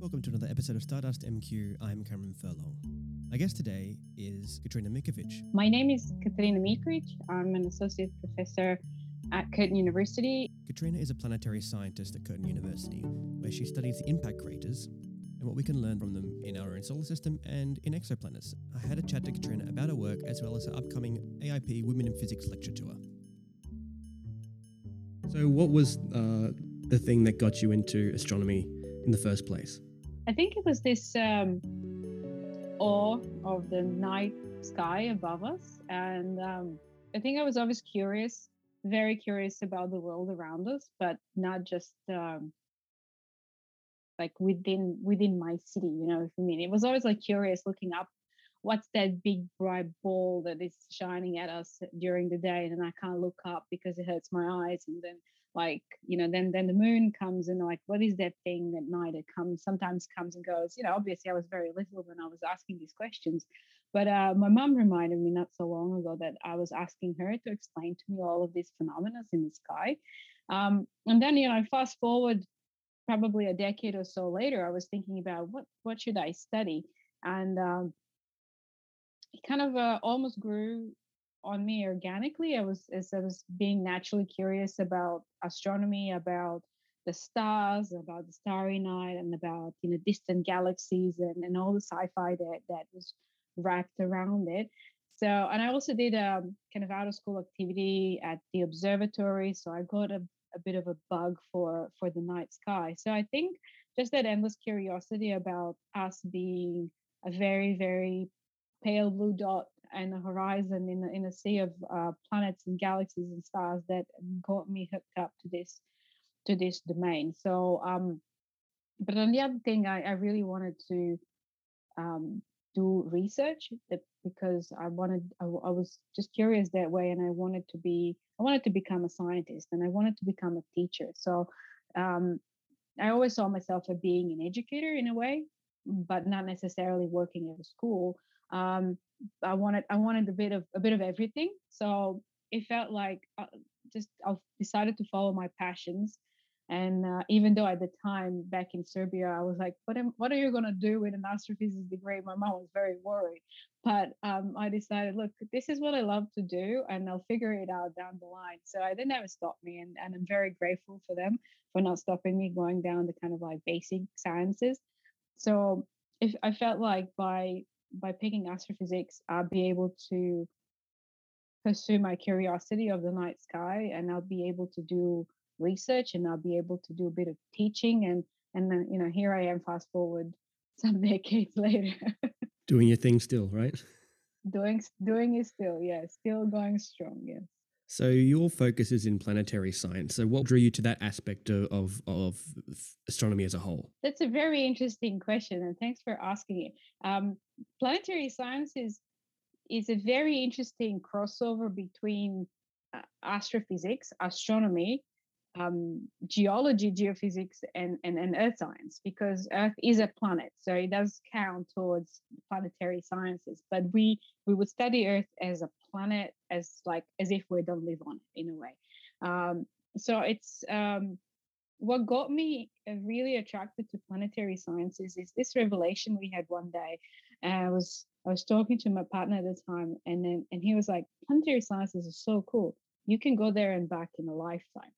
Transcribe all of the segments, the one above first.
Welcome to another episode of Stardust MQ. I'm Cameron Furlong. My guest today is Katrina Miljkovic. My name is Katrina Miljkovic. I'm an associate professor at Curtin University. Katrina is a planetary scientist at Curtin University, where she studies the impact craters and what we can learn from them in our own solar system and in exoplanets. I had a chat to Katrina about her work as well as her upcoming AIP Women in Physics lecture tour. So, what was uh, the thing that got you into astronomy in the first place? I think it was this um, awe of the night sky above us. And um, I think I was always curious, very curious about the world around us, but not just um, like within within my city, you know what I mean? It was always like curious looking up what's that big bright ball that is shining at us during the day and I can't look up because it hurts my eyes and then like you know then then the moon comes and like what is that thing that night? It comes sometimes comes and goes you know obviously i was very little when i was asking these questions but uh, my mom reminded me not so long ago that i was asking her to explain to me all of these phenomena in the sky um, and then you know fast forward probably a decade or so later i was thinking about what what should i study? And um, it kind of uh, almost grew on me organically. I was as I was being naturally curious about astronomy, about the stars, about the starry night, and about you know distant galaxies and, and all the sci-fi that that was wrapped around it. So, and I also did a um, kind of out of school activity at the observatory. So I got a, a bit of a bug for for the night sky. So I think just that endless curiosity about us being a very very pale blue dot and the horizon in a, in a sea of uh, planets and galaxies and stars that got me hooked up to this to this domain. So, um, but on the other thing, I, I really wanted to um, do research that because I wanted I, I was just curious that way, and I wanted to be I wanted to become a scientist, and I wanted to become a teacher. So. Um, I always saw myself as being an educator in a way, but not necessarily working at a school. Um, I wanted I wanted a bit of a bit of everything. So it felt like uh, just I decided to follow my passions. And uh, even though at the time back in Serbia, I was like, "What am, what are you gonna do with an astrophysics degree?" My mom was very worried, but um, I decided, look, this is what I love to do, and I'll figure it out down the line. So they never stopped me, and, and I'm very grateful for them for not stopping me going down the kind of like basic sciences. So if I felt like by by picking astrophysics, I'll be able to pursue my curiosity of the night sky and I'll be able to do research and I'll be able to do a bit of teaching and and then you know here I am fast forward some decades later. Doing your thing still right? Doing doing it still yeah still going strong yes so your focus is in planetary science. So what drew you to that aspect of, of, of astronomy as a whole? That's a very interesting question, and thanks for asking it. Um, planetary science is is a very interesting crossover between uh, astrophysics, astronomy, um, geology, geophysics, and, and, and earth science because Earth is a planet, so it does count towards planetary sciences. But we we would study Earth as a planet, as like as if we don't live on it in a way. Um, so it's um, what got me uh, really attracted to planetary sciences is this revelation we had one day. And I was I was talking to my partner at the time, and then and he was like, "Planetary sciences is so cool. You can go there and back in a lifetime."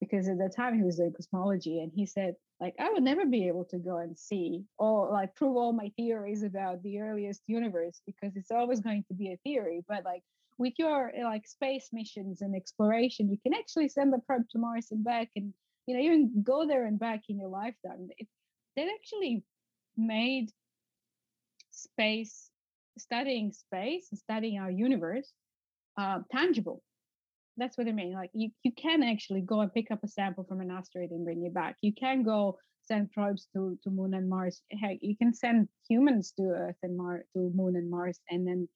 Because at the time he was doing cosmology, and he said, like, I would never be able to go and see or like prove all my theories about the earliest universe because it's always going to be a theory. But like with your like space missions and exploration, you can actually send the probe to Mars and back and you know even go there and back in your lifetime it, that actually made space studying space and studying our universe uh, tangible that's what i mean like you, you can actually go and pick up a sample from an asteroid and bring it back you can go send probes to, to moon and mars heck you can send humans to earth and mars to moon and mars and then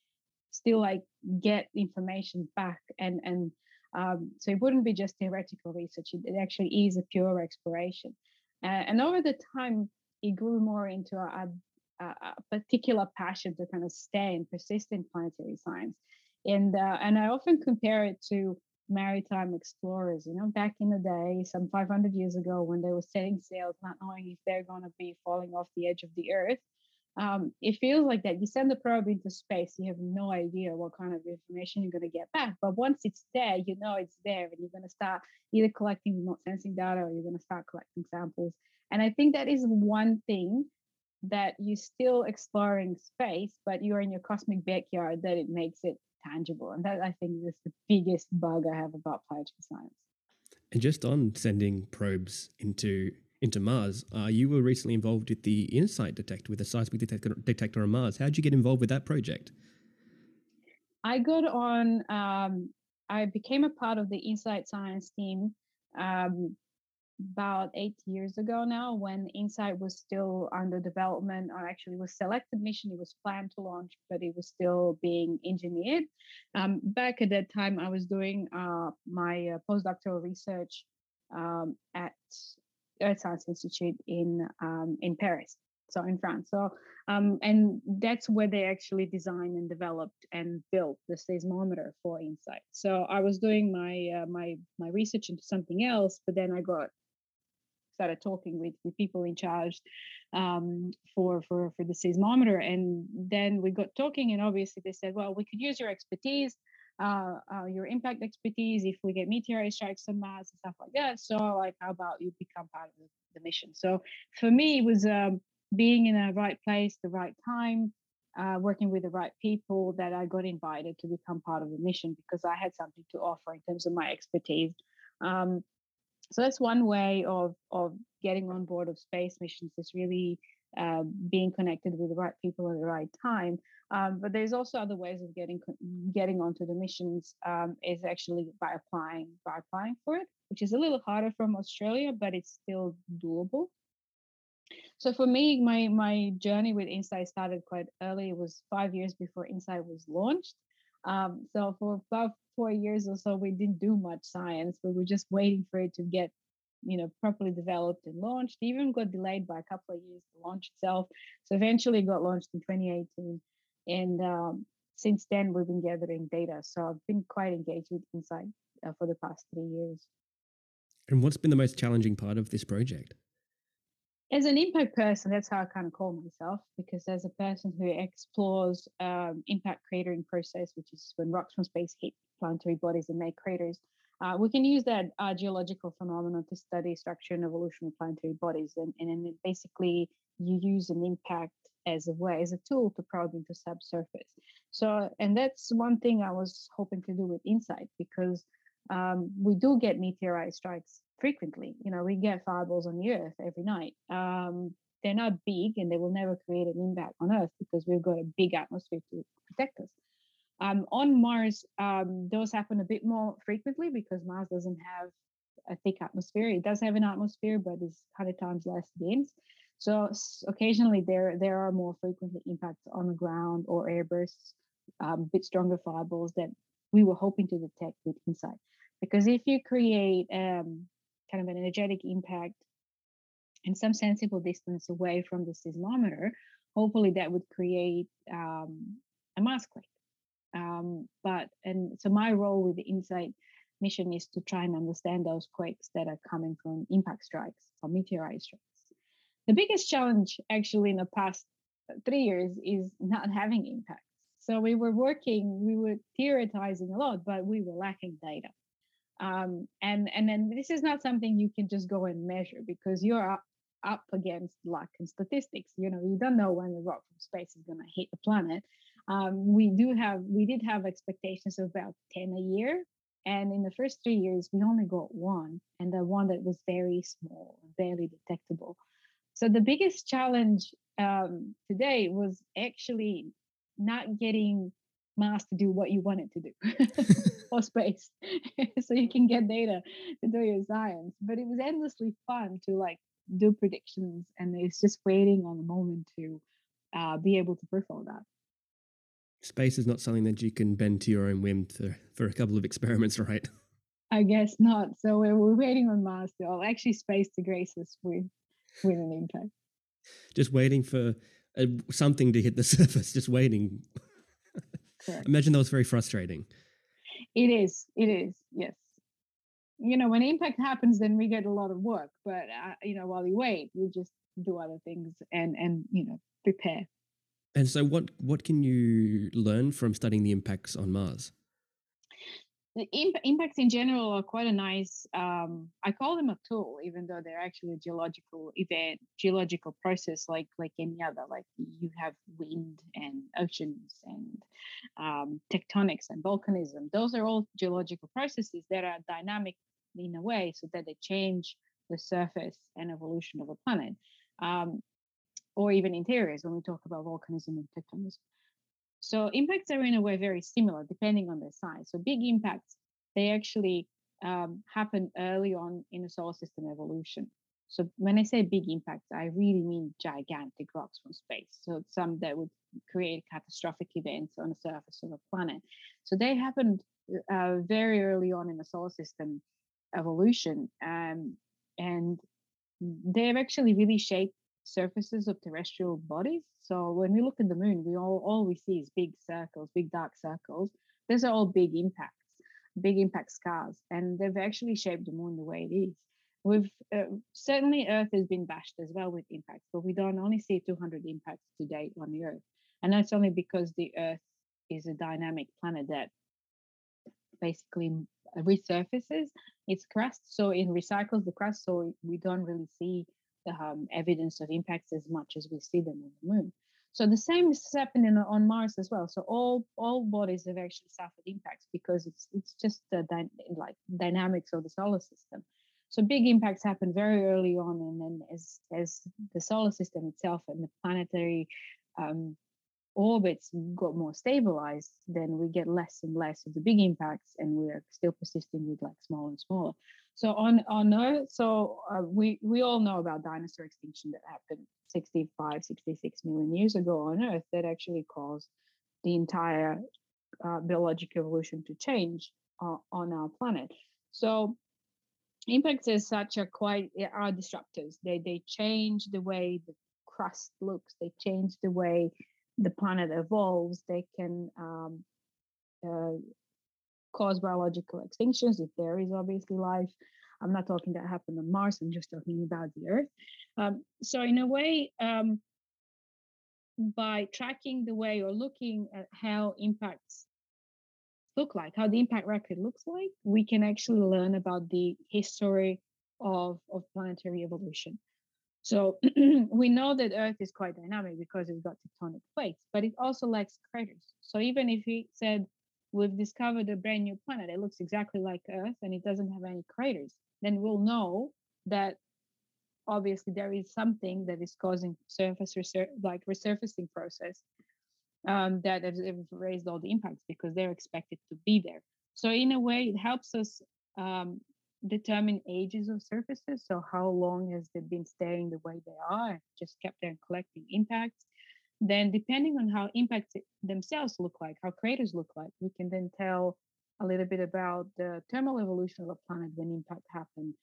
still like get information back and and um, so it wouldn't be just theoretical research, it, it actually is a pure exploration. Uh, and over the time, it grew more into a, a, a, particular passion to kind of stay and persist in planetary science. And, uh, and I often compare it to maritime explorers, you know, back in the day, some 500 years ago, when they were setting sails, not knowing if they're going to be falling off the edge of the earth. Um, it feels like that. You send the probe into space, you have no idea what kind of information you're going to get back. But once it's there, you know it's there, and you're going to start either collecting remote sensing data or you're going to start collecting samples. And I think that is one thing that you're still exploring space, but you're in your cosmic backyard that it makes it tangible. And that I think is the biggest bug I have about planetary science. And just on sending probes into into Mars, uh, you were recently involved with the InSight detector, with the seismic detector, detector on Mars. How did you get involved with that project? I got on. Um, I became a part of the InSight Science team um, about eight years ago now when InSight was still under development or actually was selected mission it was planned to launch but it was still being engineered um, back at that time i was doing uh, my uh, postdoctoral research um, at earth science institute in um, in paris so in france so um, and that's where they actually designed and developed and built the seismometer for InSight. So I was doing my uh, my my research into something else, but then I got started talking with, with people in charge um, for, for, for the seismometer. And then we got talking, and obviously they said, well, we could use your expertise, uh, uh, your impact expertise if we get meteorite strikes on Mars and stuff like that. So, like, how about you become part of the, mission? So, for me, it was um, being in the right place, the right time. Uh, working with the right people that I got invited to become part of the mission because I had something to offer in terms of my expertise. Um, so that's one way of of getting on board of space missions is really uh, being connected with the right people at the right time. Um, but there's also other ways of getting getting onto the missions um, is actually by applying by applying for it, which is a little harder from Australia, but it's still doable. So for me, my my journey with InSight started quite early. It was five years before InSight was launched. Um, so for about four years or so, we didn't do much science. We were just waiting for it to get, you know, properly developed and launched. Even got delayed by a couple of years, to launch itself. So eventually got launched in 2018. And um, since then, we've been gathering data. So I've been quite engaged with InSight uh, for the past three years. And what's been the most challenging part of this project? As an impact person, that's how I kind of call myself because as a person who explores um, impact cratering process, which is when rocks from space hit planetary bodies and make craters, uh, we can use that uh, geological phenomenon to study structure and evolution of planetary bodies. And, and basically you use an impact as a way, as a tool to probe into subsurface. So, and that's one thing I was hoping to do with InSight because um, we do get meteorite strikes frequently. You know, we get fireballs on the Earth every night. Um, they're not big and they will never create an impact on Earth because we've got a big atmosphere to protect us. Um, on Mars, um, those happen a bit more frequently because Mars doesn't have a thick atmosphere. It does have an atmosphere, but it's 100 times less dense. So occasionally there there are more frequently impacts on the ground or airbursts, um, a um, bit stronger fireballs that we were hoping to detect with InSight. Because if you create um, kind of an energetic impact and some sensible distance away from the seismometer, hopefully that would create um, a marsquake. Um, but and so my role with the InSight mission is to try and understand those quakes that are coming from impact strikes or meteorite strikes. The biggest challenge actually in the past three years is not having impacts. So we were working, we were theorizing a lot, but we were lacking data um, and and then this is not something you can just go and measure because you're up, up against luck and statistics you know you don't know when the rock from space is going to hit the planet. Um, we do have we did have expectations of about 10 a year and in the first three years we only got one and the one that was very small barely detectable. So the biggest challenge um, today was actually not getting Mars to do what you want it to do. Or space. So you can get data to do your science. But it was endlessly fun to like do predictions and it's just waiting on the moment to uh, be able to perform that. Space is not something that you can bend to your own whim to, for a couple of experiments right? I guess not. So we're, we're waiting on mars to actually space to grace us with with an impact. Just waiting for uh, something to hit the surface. Just waiting Correct. Imagine that was very frustrating. It is. It is. Yes. You know, when impact happens, then we get a lot of work. But uh, you know, while you wait, you just do other things and and you know prepare. And so, what what can you learn from studying the impacts on Mars? the imp- impacts in general are quite a nice um, i call them a tool even though they're actually a geological event geological process like like any other like you have wind and oceans and um, tectonics and volcanism those are all geological processes that are dynamic in a way so that they change the surface and evolution of a planet um, or even interiors when we talk about volcanism and tectonism so impacts are in a way very similar depending on their size. So big impacts, they actually um, happen early on in the solar system evolution. So when I say big impacts, I really mean gigantic rocks from space. So some that would create catastrophic events on the surface of a planet. So they happened uh, very early on in the solar system evolution, um, and they've actually really shaped surfaces of terrestrial bodies. So when we look at the moon, we all all we see is big circles, big dark circles. Those are all big impacts, big impact scars, and they've actually shaped the moon the way it is. We've uh, certainly Earth has been bashed as well with impacts, but we don't only see 200 impacts to date on the Earth, and that's only because the Earth is a dynamic planet that basically resurfaces its crust, so it recycles the crust, so we don't really see um, evidence of impacts as much as we see them on the moon. So the same is happening on Mars as well. So all all bodies have actually suffered impacts because it's it's just the dy- like dynamics of the solar system. So big impacts happen very early on, and then as as the solar system itself and the planetary um, orbits got more stabilized, then we get less and less of the big impacts, and we're still persisting with like smaller and smaller. So on on Earth, so uh, we we all know about dinosaur extinction that happened 65, 66 million years ago on Earth that actually caused the entire uh, biological evolution to change uh, on our planet. So impacts as such are quite are disruptors. They they change the way the crust looks. They change the way the planet evolves. They can um, uh, cause biological extinctions if there is obviously life. I'm not talking that happened on Mars, I'm just talking about the Earth. Um, so, in a way, um, by tracking the way or looking at how impacts look like, how the impact record looks like, we can actually learn about the history of, of planetary evolution. So we know that Earth is quite dynamic because it's got tectonic plates, but it also lacks craters. So even if we said we've discovered a brand new planet. It looks exactly like Earth and it doesn't have any craters. Then we'll know that obviously there is something that is causing surface like resurfacing process um, that has raised all the impacts because they're expected to be there. So in a way, it helps us um, determine ages of surfaces. So how long has they been staying the way they are? Just kept there collecting impacts then depending on how impacts themselves look like, how craters look like, we can then tell a little bit about the thermal evolution of a planet when impact happened.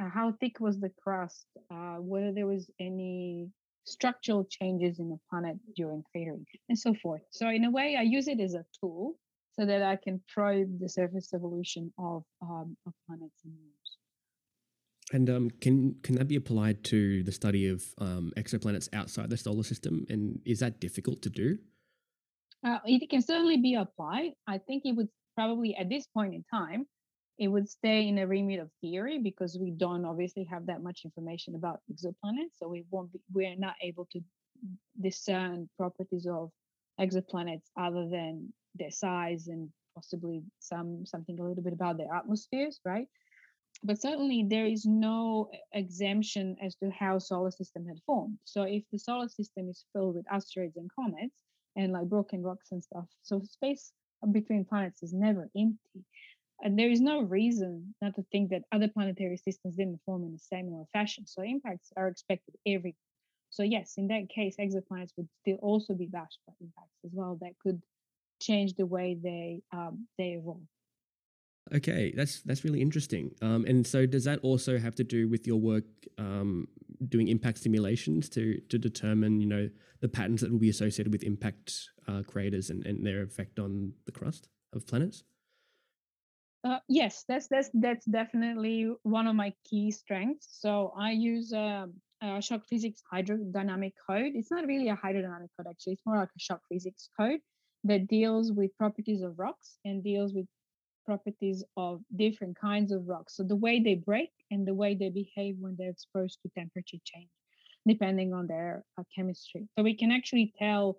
Uh, how thick was the crust? Uh, whether there was any structural changes in the planet during cratering, and so forth. So in a way, I use it as a tool so that I can probe the surface evolution of, um, of planets and moons. And um, can can that be applied to the study of um, exoplanets outside the solar system? And is that difficult to do? Uh, it can certainly be applied. I think it would probably, at this point in time, it would stay in the remit of theory because we don't obviously have that much information about exoplanets. So we won't be, we're not able to discern properties of exoplanets other than their size and possibly some something a little bit about their atmospheres, right? but certainly there is no exemption as to how solar system had formed so if the solar system is filled with asteroids and comets and like broken rocks and stuff so space between planets is never empty and there is no reason not to think that other planetary systems didn't form in the similar fashion so impacts are expected every so yes in that case exoplanets would still also be bashed by impacts as well that could change the way they um, they evolve Okay, that's that's really interesting. Um, and so, does that also have to do with your work um, doing impact simulations to to determine, you know, the patterns that will be associated with impact uh, craters and, and their effect on the crust of planets? Uh, yes, that's that's that's definitely one of my key strengths. So I use uh, a shock physics hydrodynamic code. It's not really a hydrodynamic code actually. It's more like a shock physics code that deals with properties of rocks and deals with properties of different kinds of rocks. So the way they break and the way they behave when they're exposed to temperature change, depending on their uh, chemistry. So we can actually tell,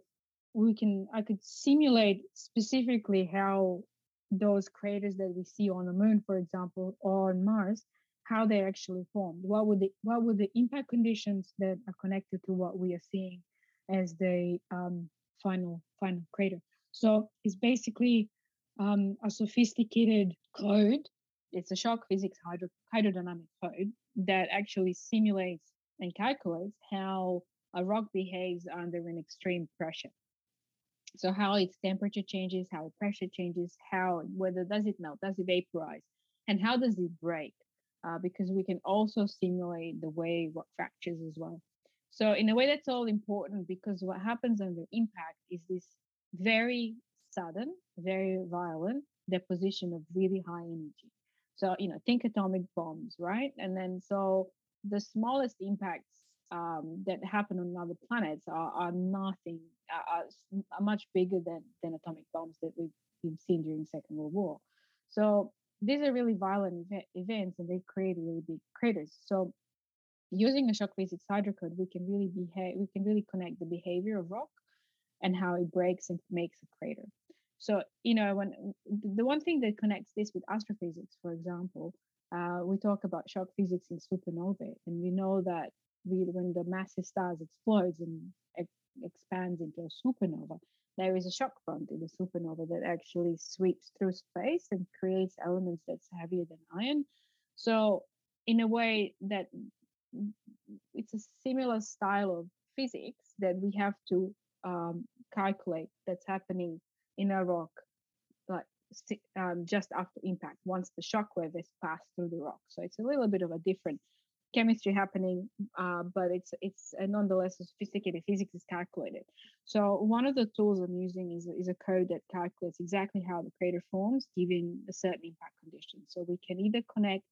we can, I could simulate specifically how those craters that we see on the moon, for example, or on Mars, how they actually formed. What would the what would the impact conditions that are connected to what we are seeing as the um, final final crater? So it's basically um, a sophisticated code. It's a shock physics hydro, hydrodynamic code that actually simulates and calculates how a rock behaves under an extreme pressure. So how its temperature changes, how pressure changes, how whether does it melt, does it vaporize, and how does it break? Uh, because we can also simulate the way what fractures as well. So in a way, that's all important because what happens under impact is this very sudden, very violent deposition of really high energy. So you know, think atomic bombs, right? And then so the smallest impacts um, that happen on other planets are, are nothing, are, are, much bigger than, than atomic bombs that we've, seen during Second World War. So these are really violent ev- events and they create really big craters. So using a shock physics hydrocode, we can really behave, we can really connect the behavior of rock and how it breaks and makes a crater. So, you know, when the one thing that connects this with astrophysics, for example, uh, we talk about shock physics in supernovae, and we know that when the massive stars explodes and ex- expands into a supernova, there is a shock front in the supernova that actually sweeps through space and creates elements that's heavier than iron. So, in a way, that it's a similar style of physics that we have to um, calculate that's happening in a rock like um, just after impact once the shock wave has passed through the rock so it's a little bit of a different chemistry happening uh, but it's it's nonetheless a sophisticated physics is calculated so one of the tools i'm using is, is a code that calculates exactly how the crater forms given a certain impact condition so we can either connect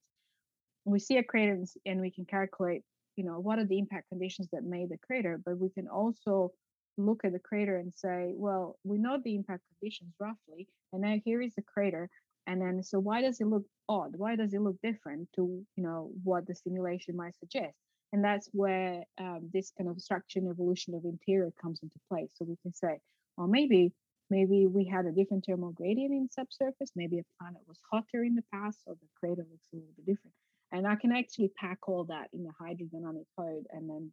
we see a crater and we can calculate you know what are the impact conditions that made the crater but we can also look at the crater and say, well, we know the impact conditions roughly, and now here is the crater. And then, so why does it look odd? Why does it look different to, you know, what the simulation might suggest? And that's where um, this kind of structure and evolution of interior comes into play. So we can say, well, maybe maybe we had a different thermal gradient in subsurface. Maybe a planet was hotter in the past, so the crater looks a little bit different. And I can actually pack all that in the hydrodynamic code and then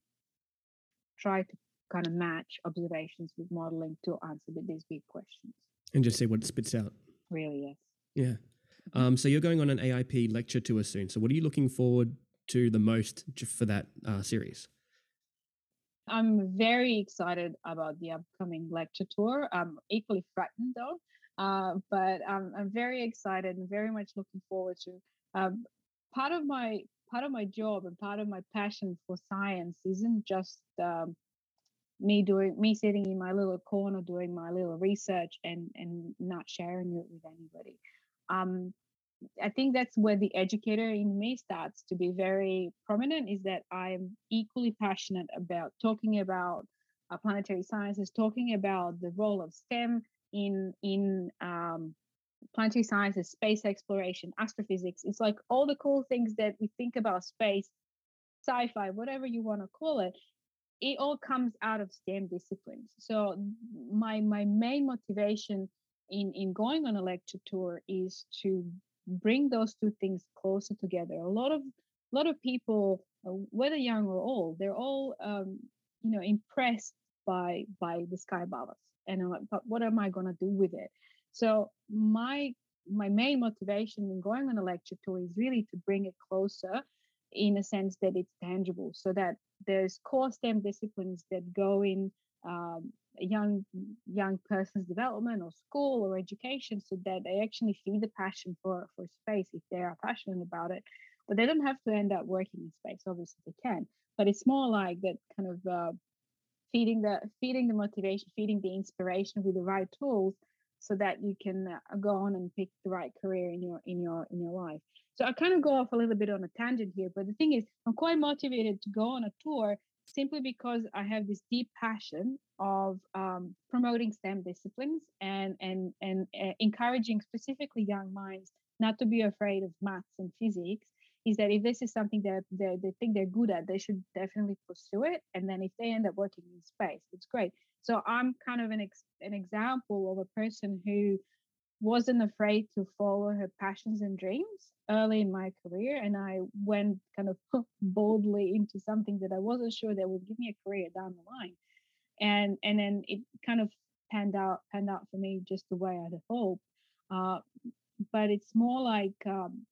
try to kind of match observations with modeling to answer these big questions. And just see what it spits out. Really, yes. Yeah. Mm-hmm. Um, so you're going on an AIP lecture tour soon. So what are you looking forward to the most for that uh, series? I'm very excited about the upcoming lecture tour. I'm equally frightened though, uh, but I'm, I'm very excited and very much looking forward to. Um, part of my part of my job and part of my passion for science isn't just um, me doing me sitting in my little corner doing my little research and and not sharing it with anybody um i think that's where the educator in me starts to be very prominent is that i'm equally passionate about talking about uh, planetary sciences talking about the role of stem in in um, planetary sciences space exploration astrophysics it's like all the cool things that we think about space sci-fi whatever you want to call it it all comes out of STEM disciplines. So my my main motivation in in going on a lecture tour is to bring those two things closer together. A lot of a lot of people, uh, whether young or old, they're all um, you know impressed by by the sky above and I'm like, but what am I gonna do with it? So my my main motivation in going on a lecture tour is really to bring it closer in a sense that it's tangible so that there's core STEM disciplines that go in um, young young person's development or school or education so that they actually feed the passion for for space if they are passionate about it but they don't have to end up working in space obviously they can but it's more like that kind of uh, feeding the feeding the motivation feeding the inspiration with the right tools so that you can uh, go on and pick the right career in your in your in your life. So I kind of go off a little bit on a tangent here, but the thing is, I'm quite motivated to go on a tour simply because I have this deep passion of um, promoting STEM disciplines and and and uh, encouraging specifically young minds not to be afraid of maths and physics. Is that if this is something that they, they think they're good at, they should definitely pursue it. And then if they end up working in space, it's great. So I'm kind of an ex- an example of a person who wasn't afraid to follow her passions and dreams early in my career and i went kind of boldly into something that i wasn't sure that would give me a career down the line. And and then it kind of panned out panned out for me just the way i'd hoped. Uh, but it's more like um,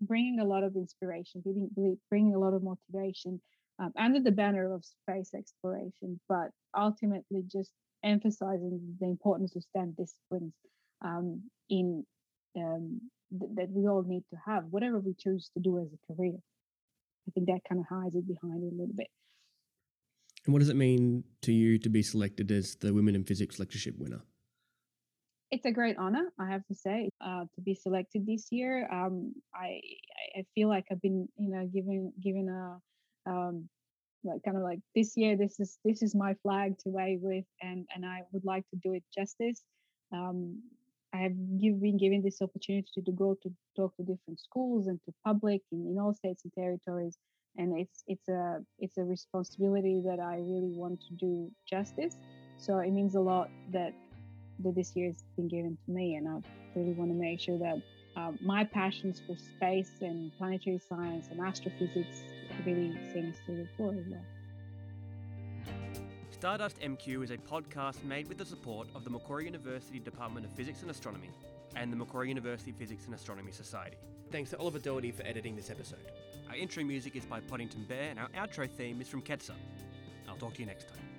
bringing a lot of inspiration bringing, bringing a lot of motivation um, under the banner of space exploration but ultimately just emphasizing the importance of STEM disciplines um, in um, th- that we all need to have, whatever we choose to do as a career. I think that kind of hides it behind it a little bit. And what does it mean to you to be selected as the Women in Physics lectureship winner? It's a great honor, I have to say, uh, to be selected this year. Um, I I feel like I've been, you know, given given a um, like kind of like this year. This is this is my flag to wave with, and and I would like to do it justice. Um, I have give, been given this opportunity to go to talk to different schools and to public in, in all states and territories, and it's it's a it's a responsibility that I really want to do justice. So it means a lot that that this year has been given to me, and I really want to make sure that uh, my passions for space and planetary science and astrophysics really sings to the fore as well. Stardust MQ is a podcast made with the support of the Macquarie University Department of Physics and Astronomy and the Macquarie University Physics and Astronomy Society. Thanks to Oliver Doherty for editing this episode. Our intro music is by Poddington Bear and our outro theme is from Ketsa. I'll talk to you next time.